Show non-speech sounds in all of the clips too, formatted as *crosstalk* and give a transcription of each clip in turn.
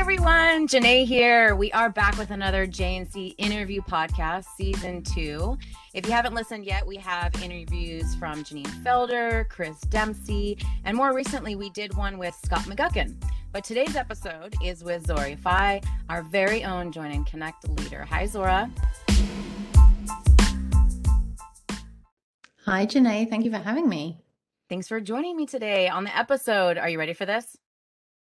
everyone, Janae here. We are back with another JNC interview podcast, season two. If you haven't listened yet, we have interviews from Janine Felder, Chris Dempsey, and more recently, we did one with Scott McGuckin. But today's episode is with Zohra Yafai, our very own Join and Connect leader. Hi, Zohra. Hi, Janae. Thank you for having me. Thanks for joining me today on the episode. Are you ready for this?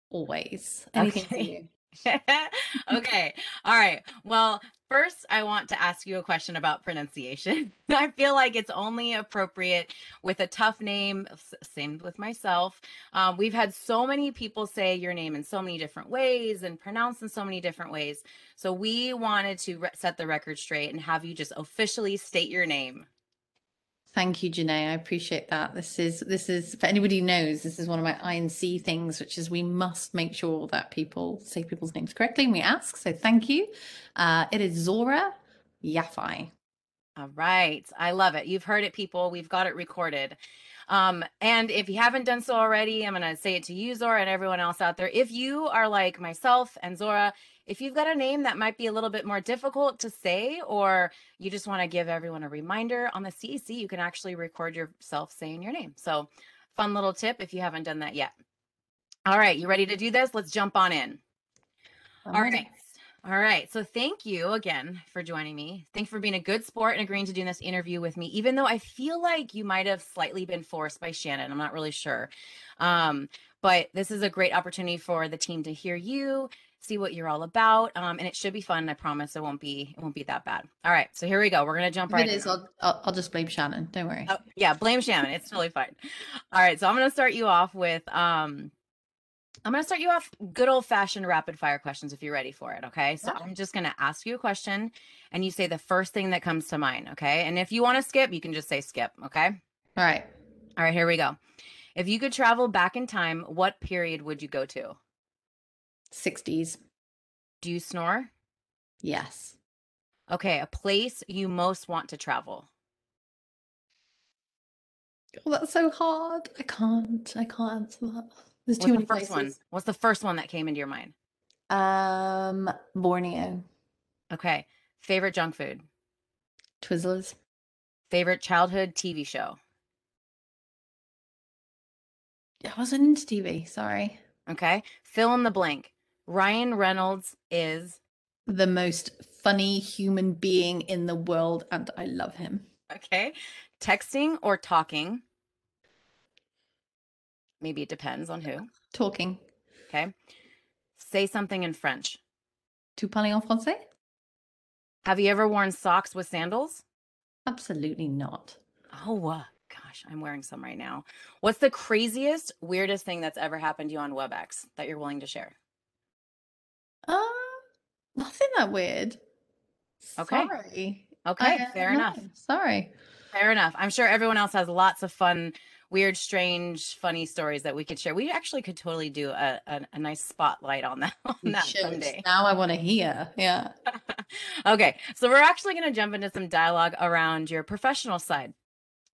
Always. *laughs* Anything okay. okay. All right. Well, first, I want to ask you a question about pronunciation. *laughs* I feel like it's only appropriate with a tough name. Same with myself. Um, we've had so many people say your name in so many different ways and pronounce in so many different ways. So we wanted to re- set the record straight and have you just officially state your name. Thank you, Janae. I appreciate that. This is this is for anybody who knows, this is one of my INC things, which is we must make sure that people say people's names correctly and we ask. So thank you. Uh, it is Zohra Yafai. All right. I love it. You've heard it, people. We've got it recorded. Um, and if you haven't done so already, I'm going to say it to you, Zohra, and everyone else out there. If you are like myself and Zohra, if you've got a name that might be a little bit more difficult to say, or you just want to give everyone a reminder on the CEC, you can actually record yourself saying your name. So, fun little tip if you haven't done that yet. All right, you ready to do this? Let's jump on in. All right. All right. So thank you again for joining me. Thanks for being a good sport and agreeing to do this interview with me, even though I feel like you might have slightly been forced by Shannon. I'm not really sure. Um, but this is a great opportunity for the team to hear you, see what you're all about. Um, and it should be fun. I promise it won't be it won't be that bad. All right, so here we go. We're gonna jump if right. It is. I'll, I'll, I'll just blame Shannon. Don't worry. Oh, yeah, blame Shannon. It's totally fine. All right, so I'm gonna start you off with um. I'm going to start you off good old fashioned rapid fire questions if you're ready for it. Okay. So yeah. I'm just going to ask you a question and you say the first thing that comes to mind. Okay. And if you want to skip, you can just say skip. Okay. All right. All right. Here we go. If you could travel back in time, what period would you go to? 60s. Do you snore? Yes. Okay, a place you most want to travel. Oh, that's so hard. I can't. I can't answer that. There's What's too many the first places. one? What's the first one that came into your mind? Um, Borneo. Okay. Favorite junk food? Twizzlers. Favorite childhood TV show? I wasn't into TV. Sorry. Okay. Fill in the blank. Ryan Reynolds is the most funny human being in the world, and I love him. Okay. Texting or talking? Maybe it depends on who. Talking. Okay. Say something in French. Tu parles en français? Have you ever worn socks with sandals? Absolutely not. Oh, uh, gosh, I'm wearing some right now. What's the craziest, weirdest thing that's ever happened to you on WebEx that you're willing to share? Uh, nothing that weird. Okay. Sorry. Okay, I, fair no, enough. Sorry. Fair enough. I'm sure everyone else has lots of fun, weird, strange, funny stories that we could share. We actually could totally do a, a, a nice spotlight on that *laughs* on that should. someday. Now I want to hear. Yeah. *laughs* okay, so we're actually going to jump into some dialogue around your professional side.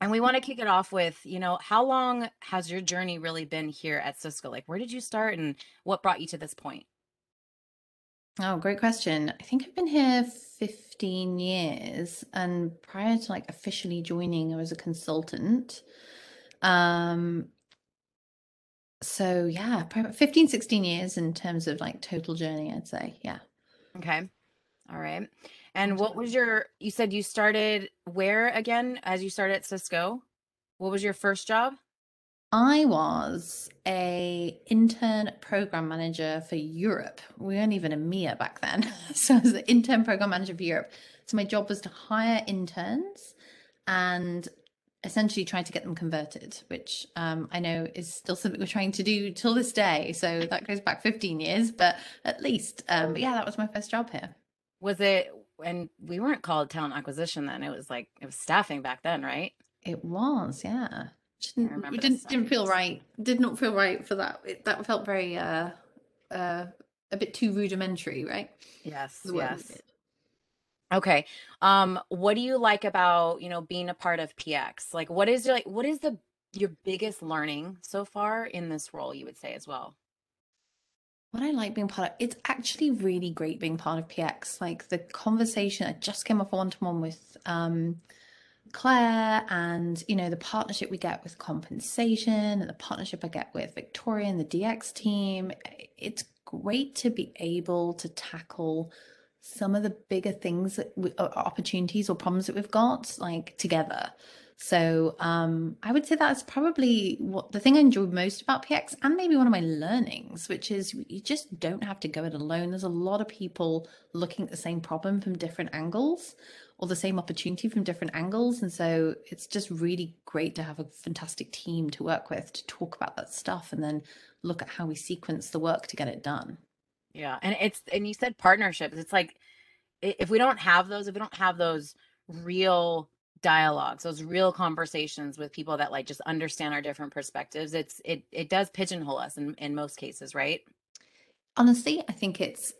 And we want to kick it off with, you know, how long has your journey really been here at Cisco? Like, where did you start and what brought you to this point? Oh, great question. I think I've been here 15 years and prior to like officially joining, I was a consultant. Um, so yeah, probably 15, 16 years in terms of like total journey, I'd say. Yeah. Okay. All right. And what was your, you said you started where again as you started at Cisco? What was your first job? I was a intern program manager for Europe. We weren't even EMEA back then. *laughs* So I was the intern program manager for Europe. So my job was to hire interns and essentially try to get them converted, which um, I know is still something we're trying to do till this day. So that goes back 15 years, but at least, um, but yeah, that was my first job here. Was it, and we weren't called talent acquisition then. It was like, it was staffing back then, right? It was, yeah. Didn't, the didn't, didn't feel right. Did not feel right for that. It, that felt very, uh, uh, a bit too rudimentary, right? Yes. Yes. Okay. Um, what do you like about, you know, being a part of PX? Like what is your like what is the your biggest learning so far in this role, you would say as well? What I like being part of, it's actually really great being part of PX. Like the conversation, I just came off one-to-one with um, Claire and, you know, the partnership we get with compensation and the partnership I get with Victoria and the DX team. It's great to be able to tackle some of the bigger things that we, opportunities or problems that we've got like together. So um, I would say that's probably what the thing I enjoy most about PX and maybe one of my learnings, which is you just don't have to go it alone. There's a lot of people looking at the same problem from different angles or the same opportunity from different angles. And so it's just really great to have a fantastic team to work with to talk about that stuff and then look at how we sequence the work to get it done. Yeah. And it's, and you said partnerships. It's like, if we don't have those, if we don't have those real dialogues those real conversations with people that like just understand our different perspectives it's it it does pigeonhole us in, in most cases right honestly i think it's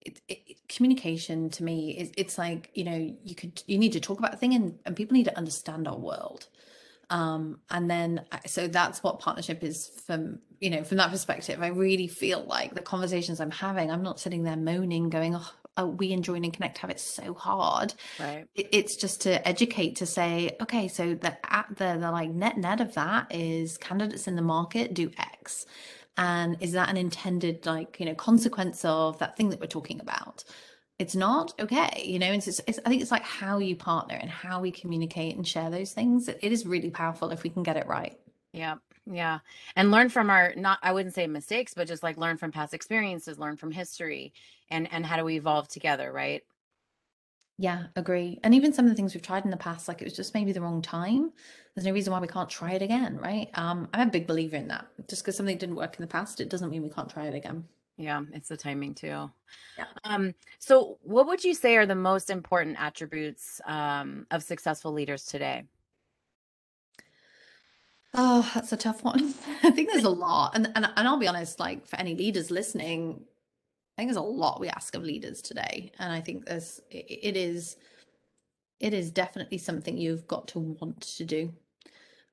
it, it, communication to me is it's like you know you could you need to talk about a thing and, and people need to understand our world um and then so that's what partnership is from you know from that perspective i really feel like the conversations i'm having i'm not sitting there moaning going oh uh, we in Join and Connect have it so hard. Right. It, it's just to educate to say, okay, so the at the the like net net of that is candidates in the market do X. And is that an intended like, you know, consequence of that thing that we're talking about? It's not okay, you know. It's, it's, it's I think it's like how you partner and how we communicate and share those things. It, it is really powerful if we can get it right. Yeah. Yeah. And learn from our not I wouldn't say mistakes, but just like learn from past experiences, learn from history and and how do we evolve together, right? Yeah, agree. And even some of the things we've tried in the past, like it was just maybe the wrong time. There's no reason why we can't try it again, right? Um, I'm a big believer in that. Just because something didn't work in the past, it doesn't mean we can't try it again. Yeah, it's the timing too. Yeah. Um, so what would you say are the most important attributes um, of successful leaders today? Oh, that's a tough one. *laughs* I think there's a lot. And, and and I'll be honest, like for any leaders listening, I think there's a lot we ask of leaders today. And I think there's it, it is it is definitely something you've got to want to do.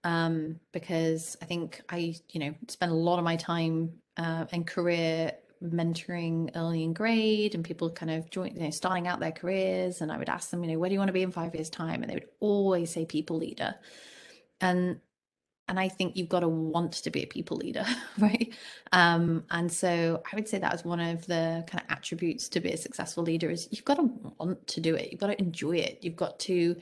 Um, because I think I, you know, spend a lot of my time uh, and career mentoring early in grade and people kind of join, you know, starting out their careers. And I would ask them, you know, where do you want to be in five years' time? And they would always say people leader. And and I think you've got to want to be a people leader, *laughs* right? Um, and so I would say that one of the kind of attributes to be a successful leader is you've got to want to do it. You've got to enjoy it. You've got to,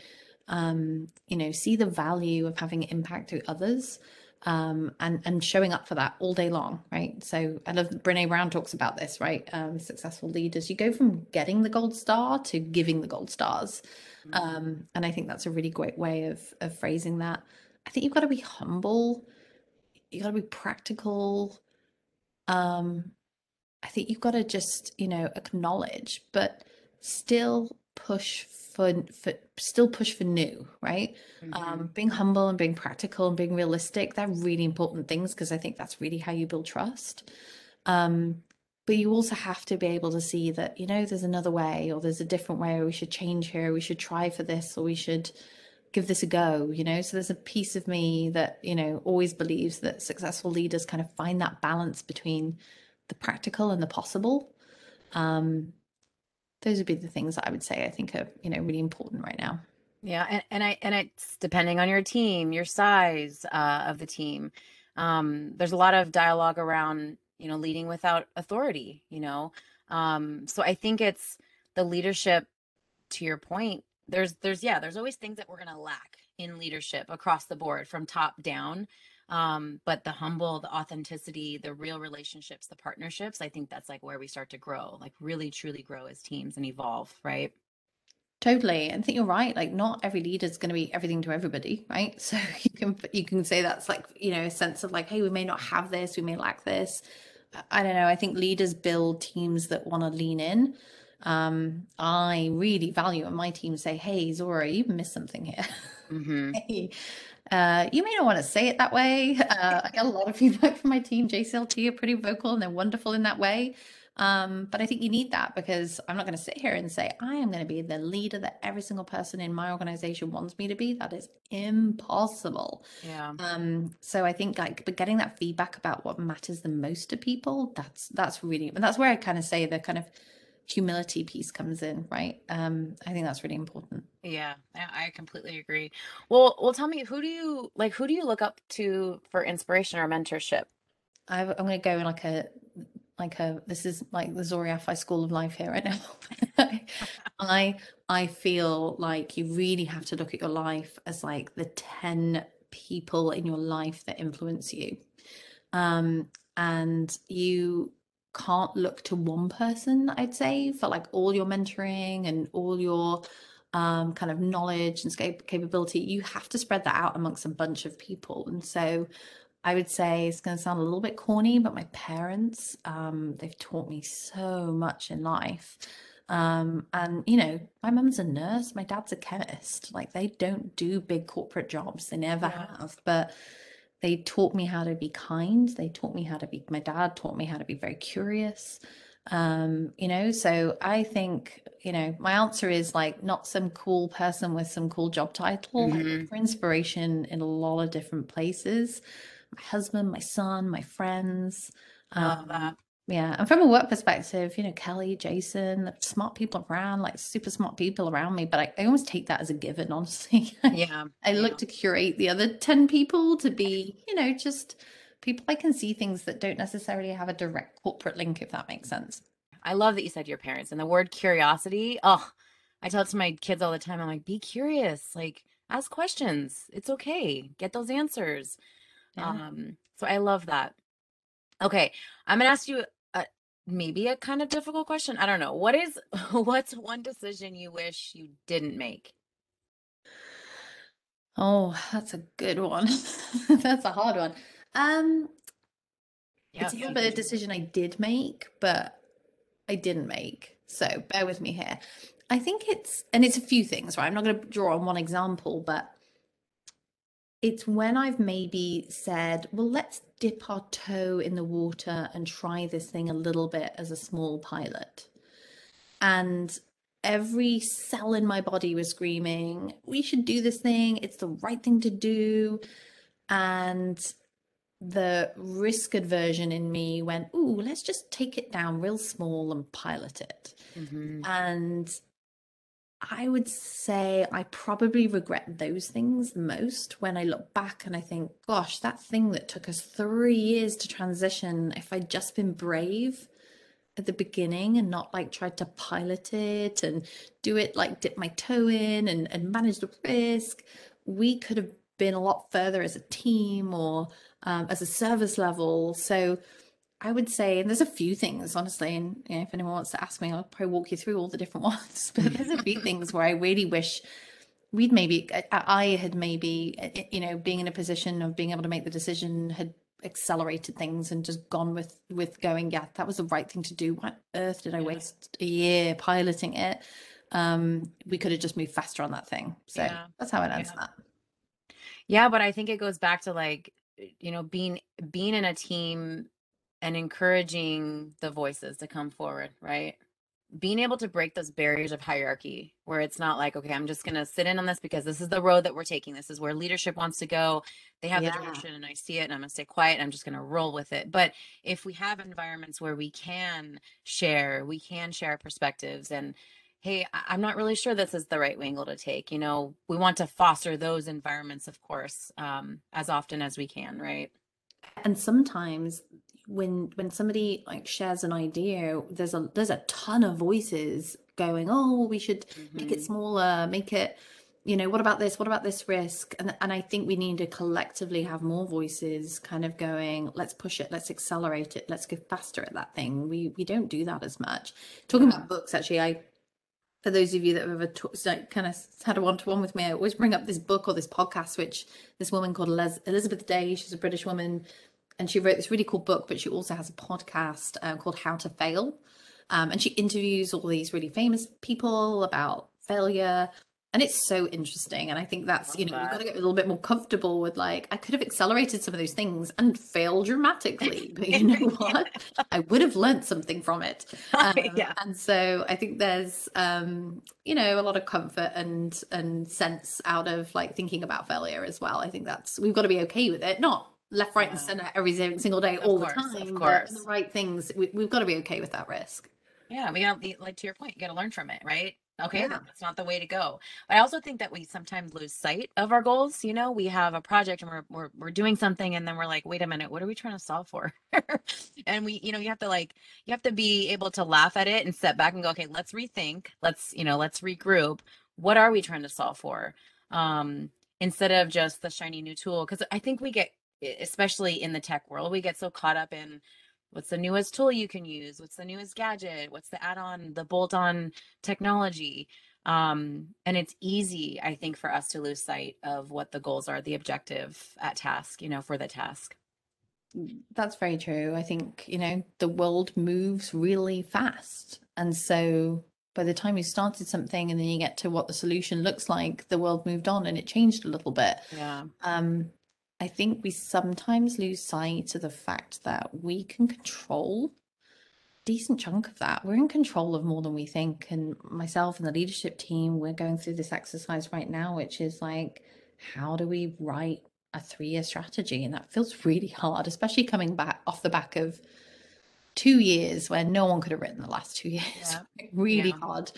um, you know, see the value of having impact through others. Um, and and showing up for that all day long, right? So I love Brene Brown talks about this, right? Um, successful leaders, you go from getting the gold star to giving the gold stars, mm-hmm. um, and I think that's a really great way of of phrasing that. I think you've got to be humble. You got to be practical. Um, I think you've got to just, you know, acknowledge, but still push for, for still push for new, right? Mm-hmm. Um, being humble and being practical and being realistic, they're really important things because I think that's really how you build trust. Um, but you also have to be able to see that, you know, there's another way or there's a different way, or we should change here, we should try for this, or we should, give this a go you know so there's a piece of me that you know always believes that successful leaders kind of find that balance between the practical and the possible um those would be the things i would say i think are you know really important right now. Yeah and, and i and it's depending on your team your size uh, of the team. Um there's a lot of dialogue around you know leading without authority you know? Um so i think it's the leadership to your point there's there's yeah there's always things that we're going to lack in leadership across the board from top down um but the humble the authenticity the real relationships the partnerships i think that's like where we start to grow like really truly grow as teams and evolve right? Totally i think you're right like not every leader is going to be everything to everybody right? *laughs* So you can you can say that's like you know a sense of like hey we may not have this we may lack this. I don't know i think leaders build teams that want to lean in um, I really value and my team say, Hey, Zohra, you've missed something here. Mm-hmm. *laughs* hey, uh, you may not want to say it that way. *laughs* Uh, I get a lot of feedback from my team. JCLT are pretty vocal and they're wonderful in that way. Um, but I think you need that because I'm not going to sit here and say, I am going to be the leader that every single person in my organization wants me to be. That is impossible. Yeah. Um, so I think like but getting that feedback about what matters the most to people, that's that's really and that's where I kind of say the kind of humility piece comes in, right? Um, I think that's really important. Yeah, I I completely agree. Well, well, tell me, who do you like? Who do you look up to for inspiration or mentorship? I, I'm going to go in like a like a this is like the Zohra Yafai School of Life here right now. *laughs* I I feel like you really have to look at your life as like the 10 people in your life that influence you. Um, and you can't look to one person, I'd say, for like all your mentoring and all your um, kind of knowledge and capability. You have to spread that out amongst a bunch of people. And so I would say it's going to sound a little bit corny, but my parents, um, they've taught me so much in life. Um, and you know, my mum's a nurse, my dad's a chemist. Like they don't do big corporate jobs, they never Yeah. have. But they taught me how to be kind. They taught me how to be, my dad taught me how to be very curious. Um, you know, so I think, you know, my answer is like not some cool person with some cool job title. I hmm for inspiration in a lot of different places. My husband, my son, my friends. Um. Yeah, and from a work perspective, you know, Kelly, Jason, smart people around, like super smart people around me, but I, I almost take that as a given, *laughs* honestly. Yeah, I yeah, look to curate the other 10 people to be, you know, just people I can see things that don't necessarily have a direct corporate link, if that makes sense. I love that you said your parents and the word curiosity. Oh, I tell it to my kids all the time. I'm like, be curious, like ask questions. It's okay. Get those answers. Yeah. Um, so I love that. Okay, I'm gonna ask you maybe a kind of difficult question. I don't know. What is *laughs* what's one decision you wish you didn't make? Oh, that's a good one. *laughs* That's a hard one. Um, Yeah, it's a little bit of decision I did make, but I didn't make. So bear with me here. I think it's, and it's a few things, right? I'm not going to draw on one example, but it's when I've maybe said, well, let's dip our toe in the water and try this thing a little bit as a small pilot. And every cell in my body was screaming, we should do this thing. It's the right thing to do. And the risk aversion in me went, ooh, let's just take it down real small and pilot it. hmm And I would say I probably regret those things most when I look back and I think, gosh, that thing that took us three years to transition, if I'd just been brave at the beginning and not like tried to pilot it and do it like dip my toe in and, and manage the risk, we could have been a lot further as a team or um, as a service level. So I would say, and there's a few things, honestly, and you know, if anyone wants to ask me, I'll probably walk you through all the different *laughs* ones. But there's a few things where I really wish we'd maybe, I had maybe, uh, uh, you know, being in a position of being able to make the decision had accelerated things and just gone with with going, yeah, that was the right thing to do. Why on earth did I Yeah, waste a year piloting it? Um, we could have just moved faster on that thing. So yeah, that's how I'd yeah. answer that. Yeah, but I think it goes back to like, you know, being being in a team and encouraging the voices to come forward, right? Being able to break those barriers of hierarchy where it's not like, okay, I'm just going to sit in on this because this is the road that we're taking. This is where leadership wants to go. They have the direction and I see it and I'm going to stay quiet. And I'm just going to roll with it. But if we have environments where we can share, we can share perspectives and hey, I'm not really sure this is the right angle to take. You know, we want to foster those environments, of course, um, as often as we can, right? And sometimes when when somebody like shares an idea, there's a there's a ton of voices going, oh, we should make it hmm smaller, make it, you know, what about this? What about this risk? And and I think we need to collectively have more voices kind of going, let's push it, let's accelerate it, let's go faster at that thing. We we don't do that as much. Talking Yeah. about books, actually, I for those of you that have ever talked, like, kind of had a one-to-one with me, I always bring up this book or this podcast, which this woman called Eliz- Elizabeth Day, she's a British woman, and she wrote this really cool book, but she also has a podcast uh, called How to Fail. Um, and she interviews all these really famous people about failure. and it's so interesting and i think that's Love you know we've that. got to get a little bit more comfortable with like i could have accelerated some of those things and failed dramatically *laughs* but you know what i would have learned something from it *laughs* um, yeah. and so i think there's um you know a lot of comfort and and sense out of like thinking about failure as well i think that's we've got to be okay with it not left right and center every single day Of all course, the of time but course. the right things we, we've got to be okay with that risk Yeah, we gotta be like to your point, you gotta learn from it, right? Okay, Yeah. that's not the way to go. But I also think that we sometimes lose sight of our goals. You know, we have a project and we're we're we're doing something and then we're like, wait a minute, what are we trying to solve for? *laughs* and we, you know, you have to like you have to be able to laugh at it and step back and go, okay, let's rethink. Let's, you know, let's regroup. What are we trying to solve for? Um, instead of just the shiny new tool. Because I think we get, especially in the tech world, we get so caught up in what's the newest tool you can use what's the newest gadget what's the add-on the bolt-on technology um, and it's easy i think for us to lose sight of what the goals are the objective at task you know for the task That's very true. I think, you know, the world moves really fast. And so by the time you started something and then you get to what the solution looks like, the world moved on and it changed a little bit. yeah Um, I think we sometimes lose sight of the fact that we can control a decent chunk of that. We're in control of more than we think. And myself and the leadership team, we're going through this exercise right now, which is like, how do we write a three year strategy? And that feels really hard, especially coming back off the back of two years where no one could have written the last two years. Yeah. *laughs* really Yeah. hard,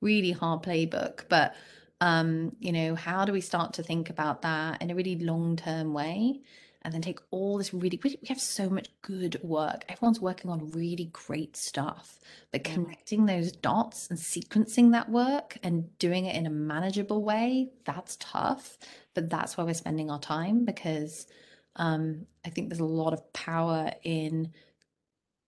really hard playbook. But um, you know, how do we start to think about that in a really long term way? And then take all this really, we have so much good work. Everyone's working on really great stuff, but Yeah. connecting those dots and sequencing that work and doing it in a manageable way, that's tough. But that's why we're spending our time because um, I think there's a lot of power in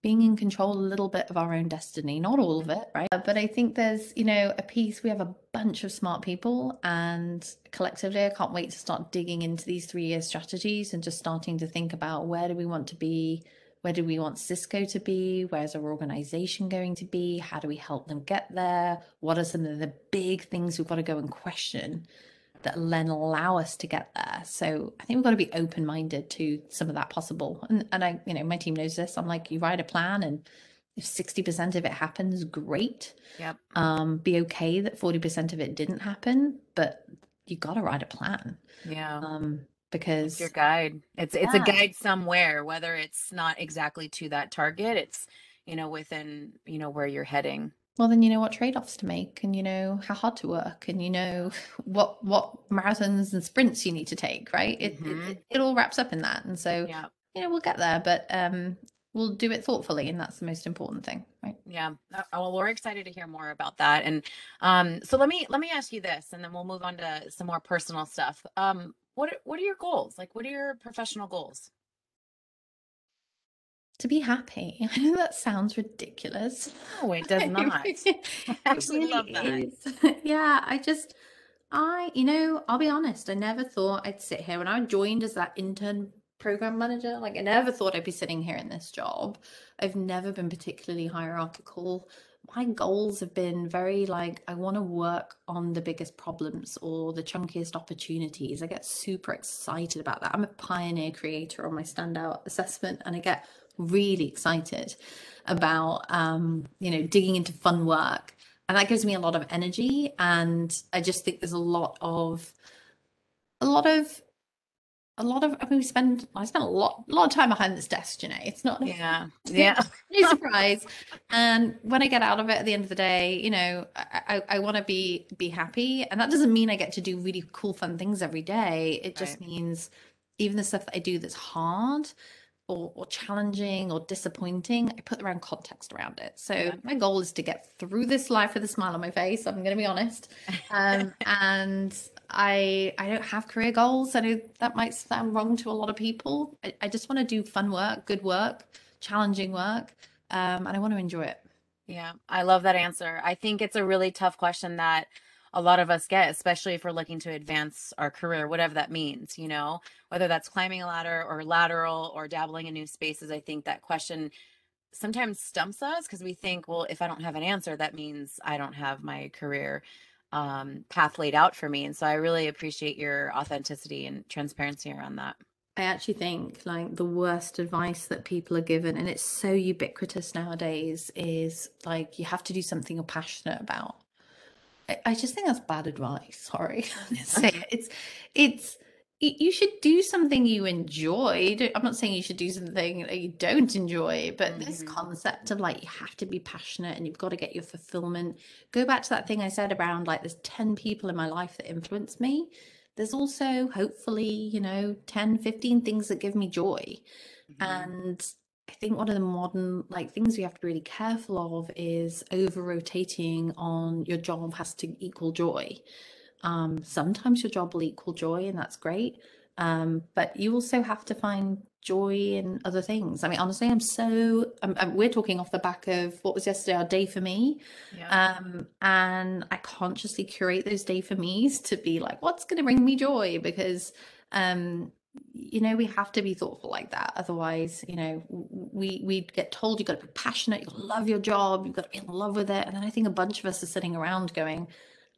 being in control a little bit of our own destiny, not all of it, right? But I think there's, you know, a piece, we have a bunch of smart people, and collectively, I can't wait to start digging into these three year strategies and just starting to think about where do we want to be? Where do we want Cisco to be? Where's our organization going to be? How do we help them get there? What are some of the big things we've got to go and question that then allow us to get there. So I think we've got to be open minded to some of that possible. And and I, you know, my team knows this. I'm like, you write a plan and if 60% of it happens, great. Yep. Um, be okay that 40% of it didn't happen, but you gotta write a plan. yeah Um, it's because your guide it's it's a guide somewhere whether it's not exactly to that target it's you know within you know where you're heading well then you know what trade-offs to make and you know how hard to work and you know *laughs* what what marathons and sprints you need to take, right? It Mhm. it, it all wraps up in that. And so yeah you know, we'll get there, but um we'll do it thoughtfully and that's the most important thing, right? Yeah. Uh, Well, we're excited to hear more about that. And um, so let me let me ask you this, and then we'll move on to some more personal stuff. Um, what are, what are your goals? Like, what are your professional goals? To be happy. I *laughs* know that sounds ridiculous. No, it *laughs* does not. *laughs* Actually love that. is. Yeah, I just, I, you know, I'll be honest, I never thought I'd sit here when I joined as that intern program manager. Like, I never thought I'd be sitting here in this job. I've never been particularly hierarchical. My goals have been very like, I want to work on the biggest problems or the chunkiest opportunities. I get super excited about that. I'm a pioneer creator on my standout assessment, and I get really excited about um, you know digging into fun work and that gives me a lot of energy and i just think there's a lot of a lot of a lot of i mean we spend i spend a lot a lot of time behind this desk you know it's not Yeah. *laughs* Yeah. no surprise and when i get out of it at the end of the day you know i i, I want to be be happy and that doesn't mean i get to do really cool fun things every day it just Right. means even the stuff that i do that's hard or, or challenging or disappointing i put the right context around it so Yeah. my goal is to get through this life with a smile on my face i'm going to be honest um, *laughs* and I I don't have career goals. I know that might sound wrong to a lot of people. I, I just want to do fun work, good work, challenging work, um, and I want to enjoy it. Yeah, I love that answer. I think it's a really tough question that a lot of us get, especially if we're looking to advance our career, whatever that means, you know, whether that's climbing a ladder or lateral or dabbling in new spaces. I think that question sometimes stumps us because we think, well, if I don't have an answer, that means I don't have my career. um, path laid out for me. And so I really appreciate your authenticity and transparency around that. I actually think like the worst advice that people are given, and it's so ubiquitous nowadays, is like you have to do something you're passionate about. I, I just think that's bad advice. Sorry. *laughs* It's it's you should do something you enjoy. I'm not saying you should do something that you don't enjoy, but mm-hmm. this concept of like you have to be passionate and you've got to get your fulfillment. Go back to that thing I said around like there's 10 people in my life that influence me. There's also hopefully, you know, 10, 15 things that give me joy. Mm-hmm. And I think one of the modern like things you have to be really careful of is over rotating on your job has to equal joy. Um, sometimes your job will equal joy, and that's great. Um, but you also have to find joy in other things. I mean, honestly, I'm so I'm, I'm, we're talking off the back of what was yesterday our day for me, yeah. um, and I consciously curate those day for me's to be like, what's going to bring me joy? Because um, you know we have to be thoughtful like that otherwise you know we we get told you've got to be passionate you've got to love your job you've got to be in love with it and then i think a bunch of us are sitting around going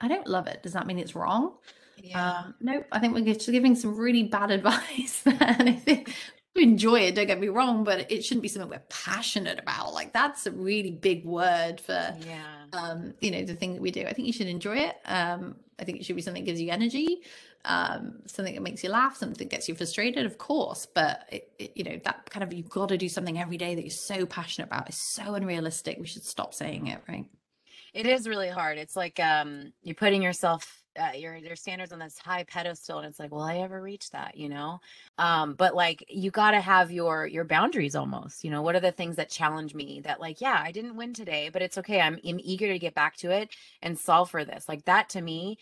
I don't love it. Does that mean it's wrong? Yeah. Um, nope. I think we're just giving some really bad *laughs* advice. and I think we enjoy it, don't get me wrong, but it shouldn't be something we're passionate about. Like that's a really big word for yeah. um, you know, the thing that we do. I think you should enjoy it. Um, I think it should be something that gives you energy, um, something that makes you laugh, something that gets you frustrated, of course. But it, it, you know, that kind of you've got to do something every day that you're so passionate about is so unrealistic. We should stop saying it, right? It is really hard. It's like um you're putting yourself uh, your your standards on this high pedestal and it's like, will I ever reach that, you know? Um but like you got to have your your boundaries almost. You know, what are the things that challenge me that like, yeah, I didn't win today, but it's okay. I'm, I'm eager to get back to it and solve for this. Like that to me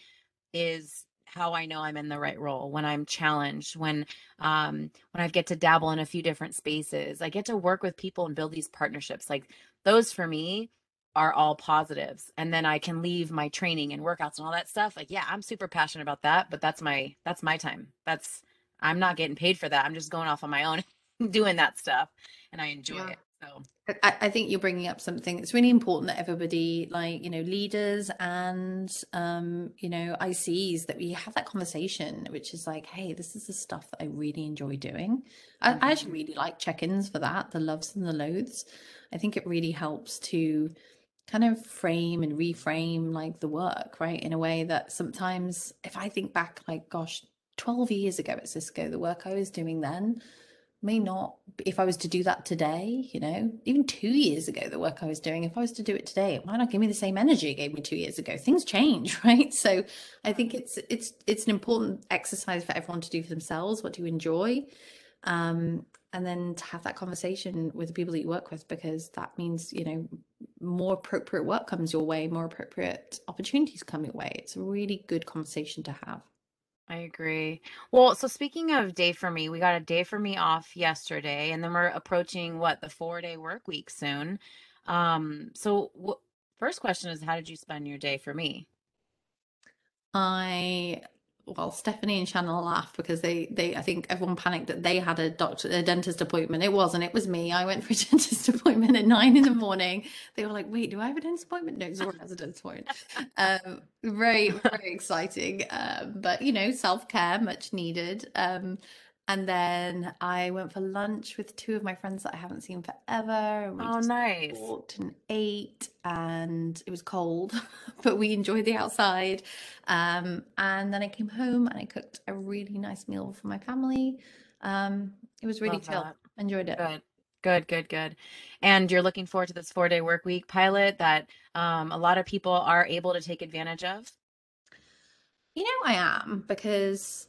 is how I know I'm in the right role when I'm challenged, when um when I get to dabble in a few different spaces. I get to work with people and build these partnerships. Like those for me are all positives and then i can leave my training and workouts and all that stuff like yeah i'm super passionate about that but that's my that's my time that's i'm not getting paid for that i'm just going off on my own *laughs* doing that stuff and i enjoy yeah. it so I, I, think you're bringing up something it's really important that everybody like you know leaders and um you know ics that we have that conversation which is like hey this is the stuff that i really enjoy doing I, mm-hmm. I actually really like check-ins for that the loves and the loathes i think it really helps to kind of frame and reframe like the work, right? In a way that sometimes, if I think back, like, gosh, 12 years ago at Cisco, the work I was doing then may not, if I was to do that today, you know, even two years ago, the work I was doing, if I was to do it today, it might not give me the same energy it gave me two years ago. Things change, *laughs* right? So I think it's, it's, it's an important exercise for everyone to do for themselves. What do you enjoy? Um, and then to have that conversation with the people that you work with because that means you know more appropriate work comes your way more appropriate opportunities come your way it's a really good conversation to have I agree. Well, so speaking of day for me, we got a day for me off yesterday, and then we're approaching what the four day work week soon. Um, so first question is, how did you spend your day for me? I well, Stephanie and Shannon laughed because they, they, I think everyone panicked that they had a doctor, a dentist appointment. It wasn't. It was me. I went for a *laughs* dentist appointment at nine in the morning. They were like, "Wait, do I have a dentist appointment?" No, has a dentist appointment. Um, very, very exciting. Um, but you know, self care, much needed. Um, and then I went for lunch with two of my friends that I haven't seen forever. we oh, nice. Walked and ate, and it was cold, *laughs* but we enjoyed the outside. Um, and then I came home and I cooked a really nice meal for my family. Um, it was really Love chill. That. Enjoyed it. Good. Good, good, good. And you're looking forward to this four day work week pilot that um, a lot of people are able to take advantage of? You know, I am because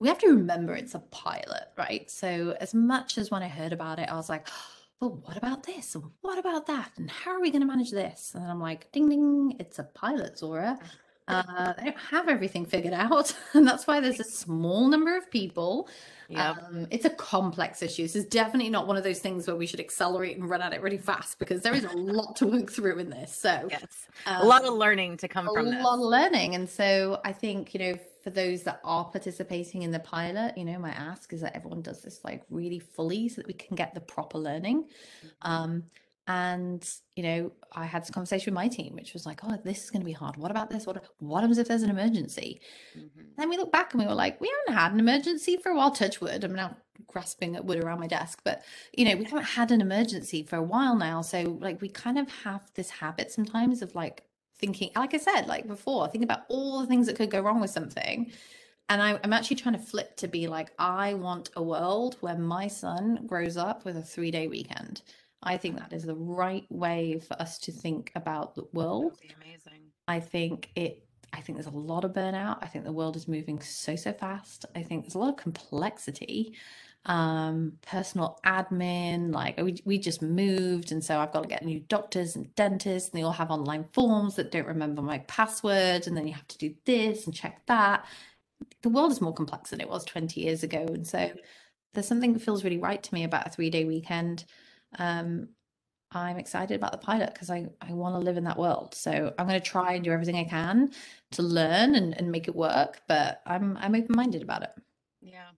we have to remember it's a pilot, right? So as much as when I heard about it, I was like, *gasps* but what about this? And what about that? And how are we going to manage this? And I'm like, ding, ding, it's a pilot, Zohra. *laughs* Uh, they don't have everything figured out. *laughs* And that's why there's a small number of people. Yep. Um, it's a complex issue. This is definitely not one of those things where we should accelerate and run at it really fast because there is a *laughs* lot to work through in this. So, yes, um, a lot of learning to come from A lot of learning. And so I think, you know, for those that are participating in the pilot, you know, my ask is that everyone does this like really fully so that we can get the proper learning. Mm-hmm. Um, And, you know, I had this conversation with my team, which was like, oh, this is going to be hard. What about this? What, what happens if there's an emergency? Mhm. Then we look back and we were like, we haven't had an emergency for a while. Touch wood. I'm now grasping at wood around my desk, but you know, we haven't had an emergency for a while now. So like we kind of have this habit sometimes of like thinking, like I said, like before, think about all the things that could go wrong with something. And I, I'm actually trying to flip to be like, I want a world where my son grows up with a three day weekend. I think that is the right way for us to think about the world. amazing. I think it I think there's a lot of burnout. I think the world is moving so so fast. I think there's a lot of complexity. Um, personal admin, like we we just moved, and so I've got to get new doctors and dentists, and they all have online forms that don't remember my password, and then you have to do this and check that. The world is more complex than it was 20 years ago, and so there's something that feels really right to me about a three day weekend. Um, I'm excited about the pilot because I, I want to live in that world. So I'm going to try and do everything I can to learn and, and make it work. But I'm I'm open minded about it. Yeah.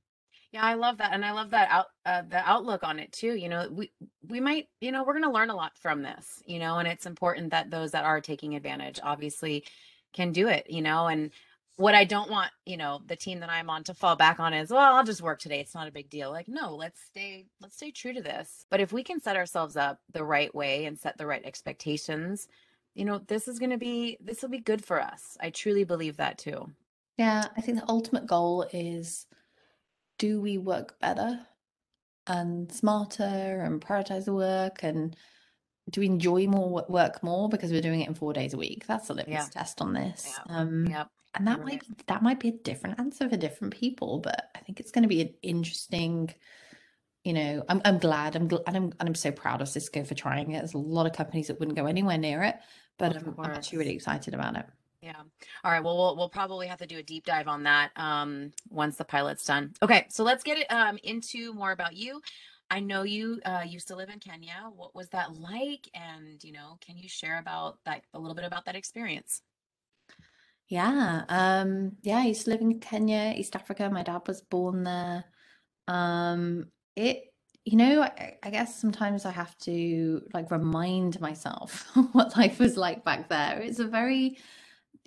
Yeah, I love that. And I love that out uh, the outlook on it too. You know, we we might, you know, we're going to learn a lot from this, you know, and it's important that those that are taking advantage obviously can do it, you know, and what I don't want, you know, the team that I'm on to fall back on is, well, I'll just work today. It's not a big deal. Like, no, let's stay let's stay true to this. But if we can set ourselves up the right way and set the right expectations, you know, this is going to be this will be good for us. I truly believe that too. Yeah, I think the ultimate goal is do we work better and smarter and prioritize the work and do we enjoy more work more because we're doing it in four days a week? That's the litmus Yeah. test on this. Yeah. Um, Yep. and that might be, that might be a different answer for different people, but I think it's going to be an interesting you know, I'm I'm glad. I'm glad, and I'm and I'm so proud of Cisco for trying it. There's a lot of companies that wouldn't go anywhere near it, but I'm, I'm actually really excited about it. Yeah. All right. Well, we'll we'll probably have to do a deep dive on that um once the pilot's done. Okay, so let's get it um into more about you. I know you uh used to live in Kenya. What was that like? And you know, can you share about that a little bit about that experience? Yeah, um, yeah, I used to live in Kenya, East Africa. My dad was born there. Um, it, you know, I, I guess sometimes I have to like remind myself *laughs* what life was like back there. It's a very,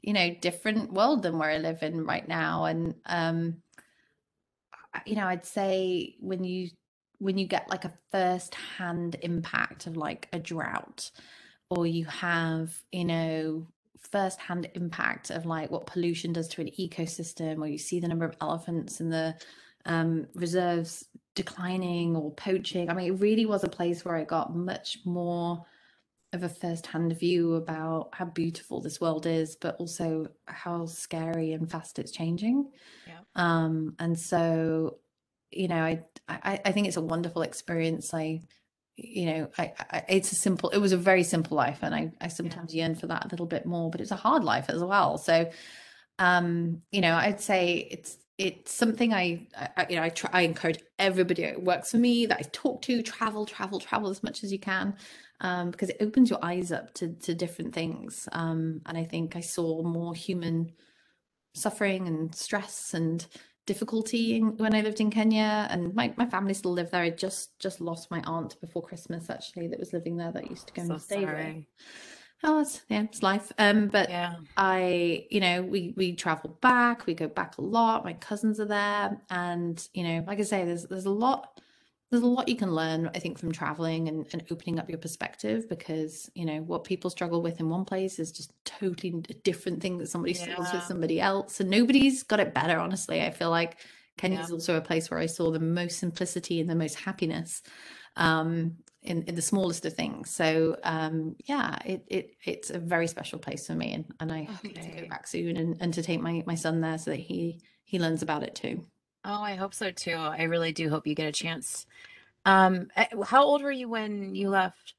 you know, different world than where I live in right now. And um, you know, I'd say when you when you get like a first hand impact of like a drought, or you have, you know, first hand impact of like what pollution does to an ecosystem, or you see the number of elephants in the um, reserves declining or poaching. I mean, it really was a place where I got much more of a first hand view about how beautiful this world is, but also how scary and fast it's changing. Yeah. Um, and so, you know, I, I I think it's a wonderful experience. I, you know, I, I it's a simple. It was a very simple life, and I I Yeah. sometimes yearn for that a little bit more. But it's a hard life as well. So, um, you know, I'd say it's it's something I, I you know I try I encourage everybody it works for me that I talk to travel travel travel as much as you can um, because it opens your eyes up to to different things. Um, and I think I saw more human suffering and stress and difficulty in, when I lived in Kenya. And my, my family still live there. I just just lost my aunt before Christmas actually that was living there that used to go So and stay there sorry. Oh it's yeah it's life um but Yeah. I, you know, we we travel back, we go back a lot. My cousins are there, and you know, like I say, there's there's a lot there's a lot you can learn, I think, from traveling and, and opening up your perspective because, you know, what people struggle with in one place is just totally a different thing that somebody struggles with Yeah. somebody else. And nobody's got it better, honestly. I feel like Kenya Yeah. is also a place where I saw the most simplicity and the most happiness um in, in the smallest of things. So um yeah, it it it's a very special place for me and, and I hope to go back soon and, and to take my, my son there so that he he learns about it too. Oh, I hope so too. I really do hope you get a chance. Um, eh, how old were you when you left?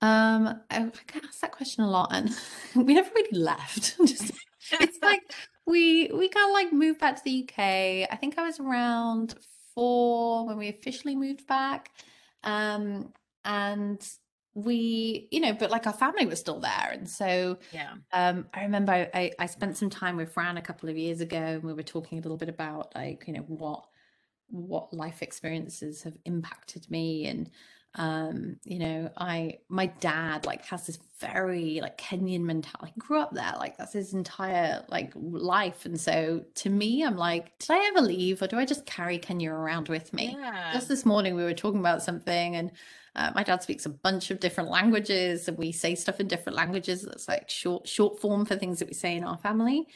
Um, I, I get asked that question a lot, and *laughs* we never really left. *laughs* Just it's like *laughs* we we kind of like moved back to the UK. I think I was around four when we officially moved back. Um, and we, you know, but like our family was still there, and so Yeah. um, I remember I, I I spent some time with Fran a couple of years ago, and we were talking a little bit about like, you know, what what life experiences have impacted me and Um, you know, I my dad like has this very like Kenyan mentality. He grew up there, like that's his entire like life. And so to me, I'm like, did I ever leave or do I just carry Kenya around with me? Yeah. Just this morning we were talking about something and uh, my dad speaks a bunch of different languages and we say stuff in different languages. That's like short short form for things that we say in our family.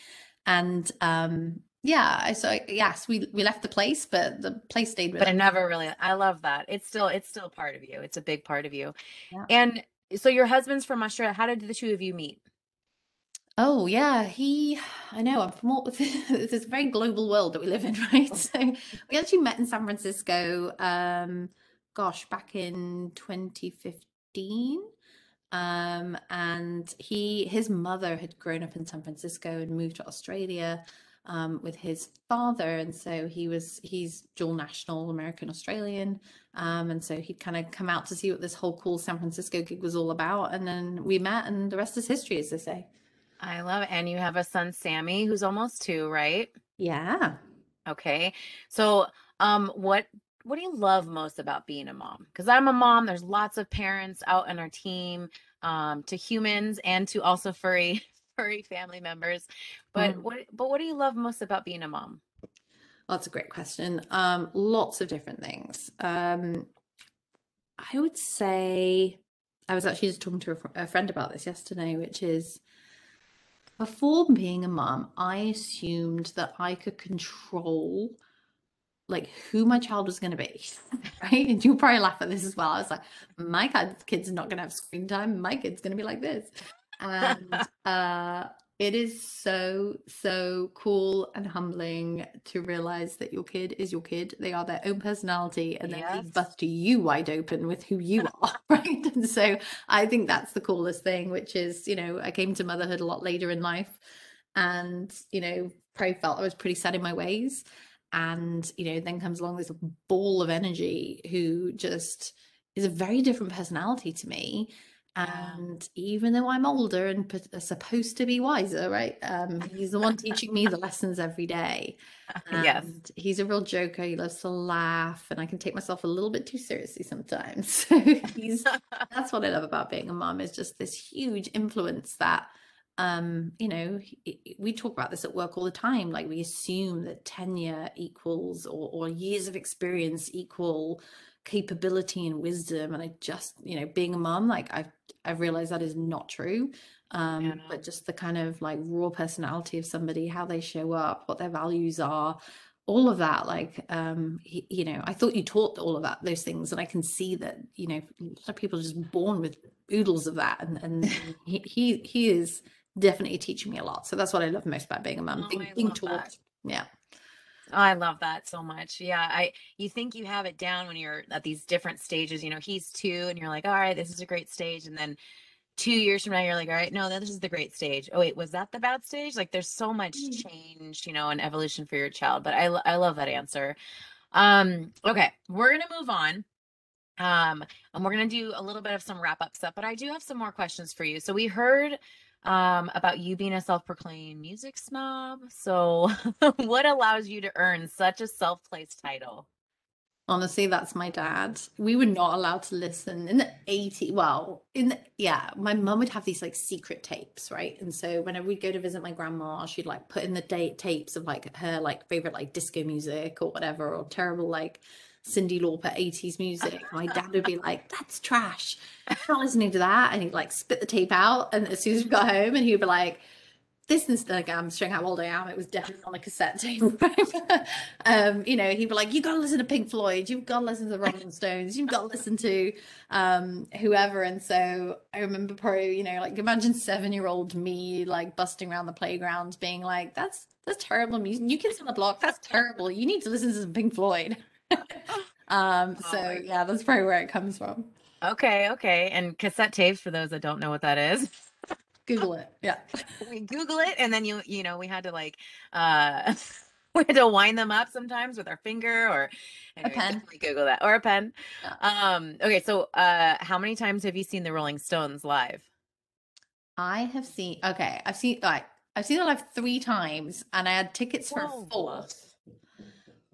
And um yeah, so yes, we we left the place, but the place stayed with but us. I never really I love that. It's still it's still part of you. It's a big part of you. Yeah. And so your husband's from Australia. How did the two of you meet? Oh yeah, he. *sighs* I know. I'm from all *laughs* this very global world that we live in, *laughs* right? So we actually met in San Francisco. Um, gosh, back in 2015. Um, and he, his mother had grown up in San Francisco and moved to Australia um, with his father, and so he was he's dual national American Australian, um, and so he'd kind of come out to see what this whole cool San Francisco gig was all about, and then we met, and the rest is history, as they say. I love it. And you have a son, Sammy, who's almost two, right? Yeah. Okay. So, um, what what do you love most about being a mom? Because I'm a mom. There's lots of parents out in our team, um, to humans and to also furry furry family members. But Mm. what but what do you love most about being a mom? Well, That's a great question. Um, lots of different things. Um, I would say I was actually just talking to a, a friend about this yesterday, which is before being a mom, I assumed that I could control like who my child was going to be, *laughs* right? And you'll probably laugh at this as well. I was like, my kid- kid's not going to have screen time. My kid's going to be like this, and *laughs* uh, it is so so cool and humbling to realize that your kid is your kid. They are their own personality, and then Yes. they bust you wide open with who you *laughs* are, *laughs* right? And so I think that's the coolest thing, which is you know I came to motherhood a lot later in life, and you know probably felt I was pretty set in my ways and you know then comes along this ball of energy who just is a very different personality to me. And even though i'm older and uh, supposed to be wiser right um he's the one *laughs* teaching me the lessons every day Yes. he's a real joker he loves to laugh and i can take myself a little bit too seriously sometimes *laughs* so he's *laughs* that's what I love about being a mom is just this huge influence that um you know we talk about this at work all the time like we assume that tenure equals or, or years of experience equal capability and wisdom and I just you know being a mom like I've I've realized that is not true um Yeah, no. but just the kind of like raw personality of somebody how they show up what their values are all of that like um he, you know i thought you taught all of that those things and i can see that you know a lot of people are just born with oodles of that and and *laughs* he he, he is definitely teaching me a lot so that's what i love most about being a mom Oh, being, being love that. taught yeah I love that so much. Yeah, I you think you have it down when you're at these different stages. You know, he's two, and you're like, all right, this is a great stage, and then two years from now, you're like, all right, no, this is the great stage. Oh wait, was that the bad stage? Like, there's so much Mm. change, you know, and evolution for your child. But I I love that answer. Um, okay, we're gonna move on. Um, and we're gonna do a little bit of some wrap up stuff, but I do have some more questions for you. So we heard um about you being a self-proclaimed music snob. So *laughs* what allows you to earn such a self-placed title? honestly that's my dad we were not allowed to listen in the 80 well in the, yeah my mum would have these like secret tapes right and so whenever we'd go to visit my grandma she'd like put in the date tapes of like her like favorite like disco music or whatever or terrible like Cyndi Lauper 80s music. My dad would be like, That's trash. I'm *laughs* not listening to that. And he'd like spit the tape out. And as soon as we got home, and he'd be like, this is like I'm showing how old I am. It was definitely on a cassette tape. *laughs* um, you know, he'd be like, "You've got to listen to Pink Floyd. You've got to listen to the Rolling Stones. You've got to listen to um, whoever." And so I remember probably, you know, like imagine seven year old me like busting around the playground, being like, "That's that's terrible music. New Kids on the Block. That's terrible. You need to listen to some Pink Floyd." *laughs* um, Oh so yeah, that's probably where it comes from. Okay, okay. And cassette tapes for those that don't know what that is. Google it. Yeah. *laughs* we Google it and then you you know, we had to like uh *laughs* we had to wind them up sometimes with our finger or anyway, pen. definitely Google that. Or a pen. Yeah. Um okay, so uh how many times have you seen the Rolling Stones live? I have seen okay, I've seen like I've seen it live three times and I had tickets for a Whoa. fourth.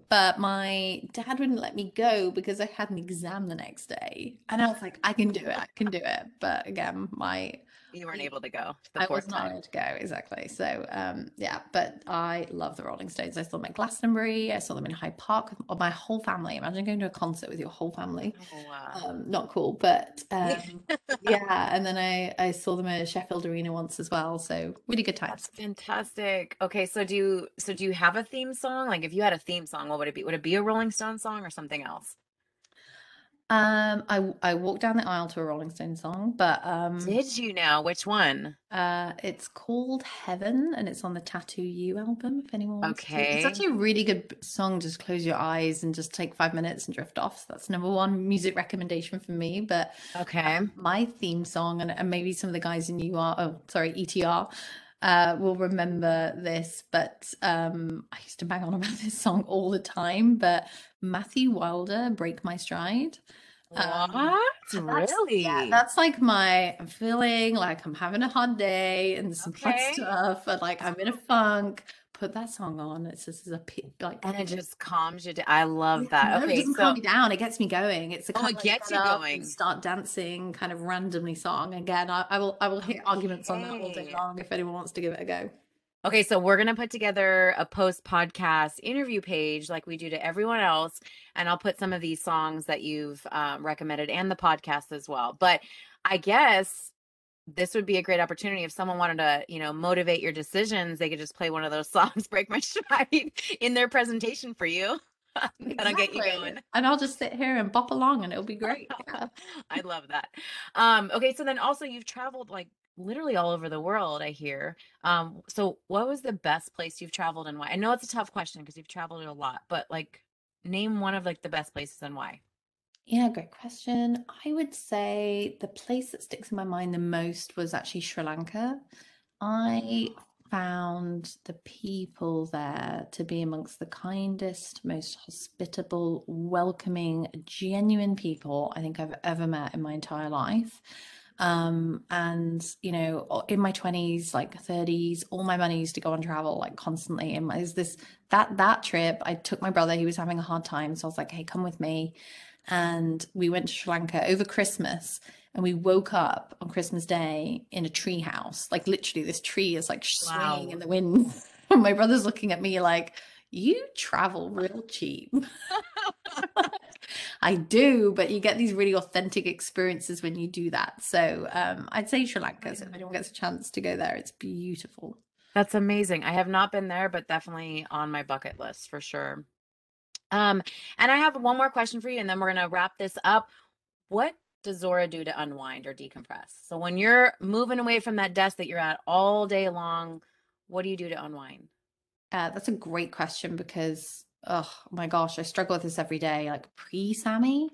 But my dad wouldn't let me go because I had an exam the next day. And I was like, I can do it, I can do it. But again, my You weren't able to go the I was not time. able to go exactly. So um, yeah, but I love the Rolling Stones. I saw them at Glastonbury. I saw them in Hyde Park with my whole family. Imagine going to a concert with your whole family. Oh, wow. Um, not cool, but um, *laughs* yeah. And then I I saw them at Sheffield Arena once as well. So really good times. That's fantastic. Okay, so do you so do you have a theme song? Like if you had a theme song, what would it be? Would it be a Rolling Stone song or something else? Um, I I walked down the aisle to a Rolling Stone song, but um, Did you know which one? uh, it's called Heaven, and it's on the Tattoo You album. If anyone wants to, it's actually a really good song. Just close your eyes and just take five minutes and drift off. So that's number one music recommendation for me. But Okay. my theme song, and, and maybe some of the guys in UR, oh sorry, ETR, uh, will remember this. But um, I used to bang on about *laughs* this song all the time. But Matthew Wilder, "Break My Stride." Um, What? and that's- Really? Yeah, that's like my I'm feeling like I'm having a hard day and some Okay. stuff, and like I'm in a funk. Put that song on. It's just a pit like And it just calms you down. I love yeah, that. no, it Okay, doesn't so calm me down. It gets me going. It's a Oh, kind it of like gets get you going. start dancing kind of randomly song. Again, I, I will I will hit arguments on that all day long if anyone wants to give it a go. Okay, so we're going to put together a post podcast interview page like we do to everyone else. And I'll put some of these songs that you've um, recommended and the podcast as well. But I guess this would be a great opportunity if someone wanted to, you know, motivate your decisions. They could just play one of those *laughs* songs, Break My Stride, in their presentation for you. *laughs* That'll get you going. And I'll just sit here and bop along and it'll be *laughs* great. I love that. Um, okay, so then also you've traveled like literally all over the world, I hear. Um, so what was the best place you've traveled and why? I know it's a tough question because you've traveled a lot, but like name one of like the best places and why. Yeah, great question. I would say the place that sticks in my mind the most was actually Sri Lanka. I found the people there to be amongst the kindest, most hospitable, welcoming, genuine people I think I've ever met in my entire life. Um, and you know, in my 20s, like 30s, all my money used to go on travel like constantly. And is this that that trip, I took my brother, he was having a hard time. So I was like, hey, come with me. And we went to Sri Lanka over Christmas and we woke up on Christmas Day in a tree house. Like literally, this tree is like swaying Wow. in the wind. *laughs* And my brother's looking at me like, you travel real cheap. *laughs* I do, but you get these really authentic experiences when you do that. So um, I'd say Sri Lanka. So if anyone gets a chance to go there, it's beautiful. That's amazing. I have not been there, but definitely on my bucket list for sure. Um, and I have one more question for you, and then we're gonna wrap this up. What does Zohra do to unwind or decompress? So when you're moving away from that desk that you're at all day long, what do you do to unwind? Uh, that's a great question because, oh my gosh, I struggle with this every day. Like pre Sammy,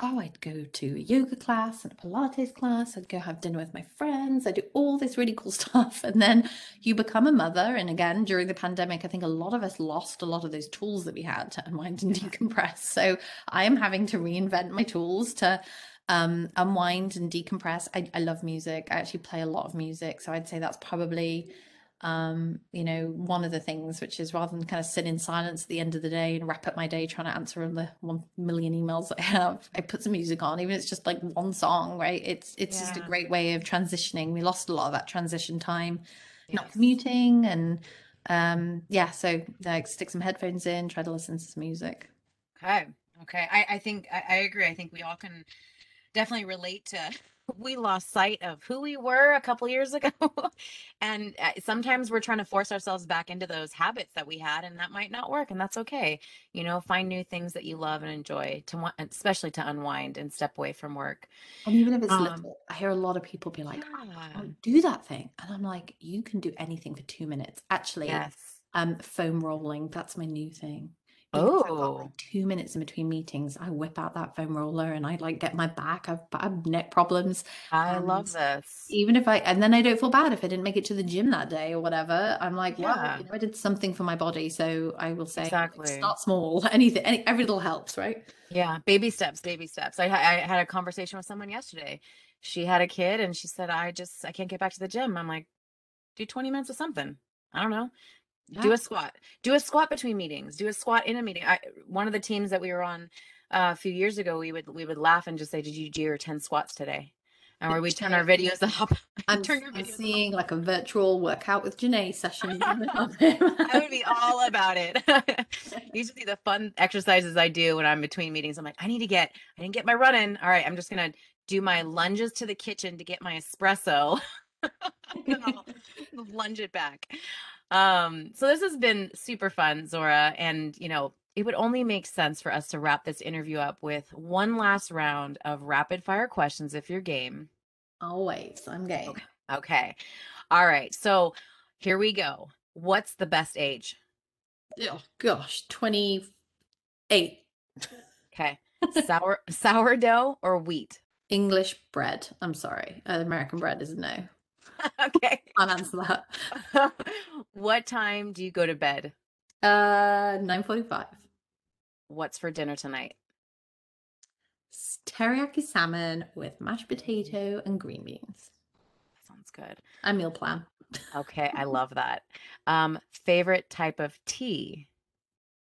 oh, I'd go to a yoga class and a Pilates class. I'd go have dinner with my friends. I do all this really cool *laughs* stuff. And then you become a mother. And again, during the pandemic, I think a lot of us lost a lot of those tools that we had to unwind and decompress. So I am having to reinvent my tools to um, unwind and decompress. I, I love music. I actually play a lot of music. So I'd say that's probably um you know one of the things which is rather than kind of sit in silence at the end of the day and wrap up my day trying to answer all the one million emails that i have i put some music on even if it's just like one song right it's it's just a great way of transitioning we lost a lot of that transition time not commuting and um yeah so like stick some headphones in try to listen to some music Okay. Okay. I, I think I, I agree. I think we all can definitely relate to we lost sight of who we were a couple years ago. *laughs* and uh, sometimes we're trying to force ourselves back into those habits that we had, and that might not work. And that's okay. You know, find new things that you love and enjoy to want, especially to unwind and step away from work. and even if it's Um, little i hear a lot of people be like Yeah. do that thing and i'm like you can do anything for two minutes actually Yes. um foam rolling that's my new thing I've got Oh, like two minutes in between meetings i whip out that foam roller and i like get my back i've I have neck problems I love this. even if i and then i don't feel bad if i didn't make it to the gym that day or whatever i'm like Yeah, you know, i did something for my body so i will say like, exactly. start small *laughs* anything any every little helps right Yeah, baby steps, baby steps. I, ha- I had a conversation with someone yesterday. She had a kid and she said, I just, I can't get back to the gym. I'm like, do 20 minutes of something. I don't know. Do a squat do a squat between meetings do a squat in a meeting I, one of the teams that we were on uh, a few years ago we would we would laugh and just say did you do your 10 squats today and where we turn our videos *laughs* up I'm, turn your I'm seeing like a virtual workout with Janae session. *laughs* I would be all about it. *laughs* Usually the fun exercises I do when I'm between meetings, I'm like, I need to get, I didn't get my run in. All right, I'm just gonna do my lunges to the kitchen to get my espresso. lunge it back. Um, so this has been super fun, Zohra. And you know, it would only make sense for us to wrap this interview up with one last round of rapid fire questions if you're game. Always, I'm game. Okay. Okay. All right. So here we go. What's the best age? Oh gosh, 28. Okay. *laughs* Sour sourdough or wheat? English bread. I'm sorry. Uh, American bread is no. *laughs* okay. I'll answer that. what time do you go to bed? Uh 9:45. What's for dinner tonight? Teriyaki salmon with mashed potato and green beans. Sounds good. A meal plan. Okay, I *laughs* love that. Um, favorite type of tea?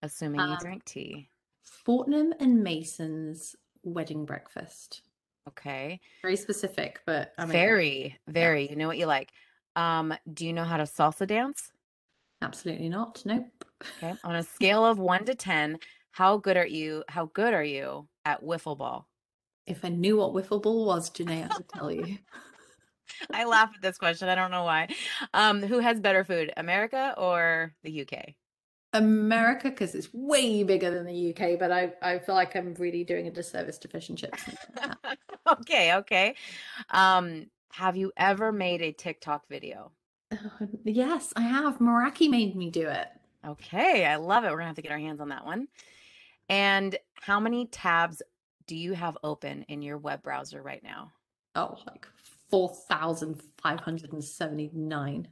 Assuming you Um, drink tea. Fortnum and Mason's wedding breakfast. Okay. Very specific, but I mean, Very, very. You know what you like. Um, do you know how to salsa dance? absolutely not. Nope. Okay. On a *laughs* scale of one to ten, how good are you? How good are you at wiffle ball? If I knew what wiffle ball was, Janae, I would tell you. *laughs* I laugh at this question. I don't know why. Um, who has better food, America or the UK? America, because it's way bigger than the UK, but I, I feel like I'm really doing a disservice to fish and chips. and stuff like that. *laughs* okay, okay. Um, have you ever made a TikTok video? Uh, *sighs* yes, I have. Meraki made me do it. Okay, I love it. We're gonna have to get our hands on that one. And how many tabs do you have open in your web browser right now? Oh, like 4,579.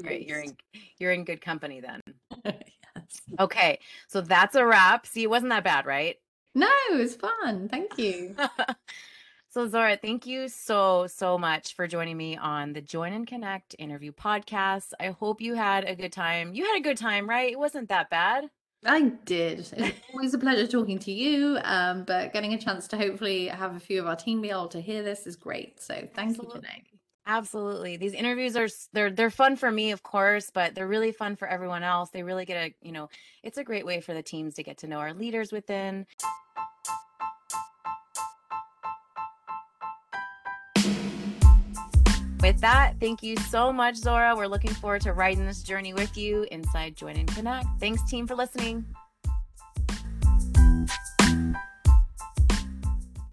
Great, *laughs* you're in you're in good company then. *laughs* yes. Okay, so that's a wrap. See, it wasn't that bad, right? No, it was fun. Thank you. *laughs* so Zohra, thank you so so much for joining me on the Join and Connect interview podcast. I hope you had a good time. You had a good time, right? It wasn't that bad. I did. It's always a pleasure talking to you. Um, but getting a chance to hopefully have a few of our team be able to hear this is great. So thank you, Janae. Absolutely. These interviews are they're they're fun for me, of course, but they're really fun for everyone else. They really get a, you know, it's a great way for the teams to get to know our leaders within. With that, thank you so much, Zohra. We're looking forward to riding this journey with you inside Join and Connect. Thanks, team, for listening.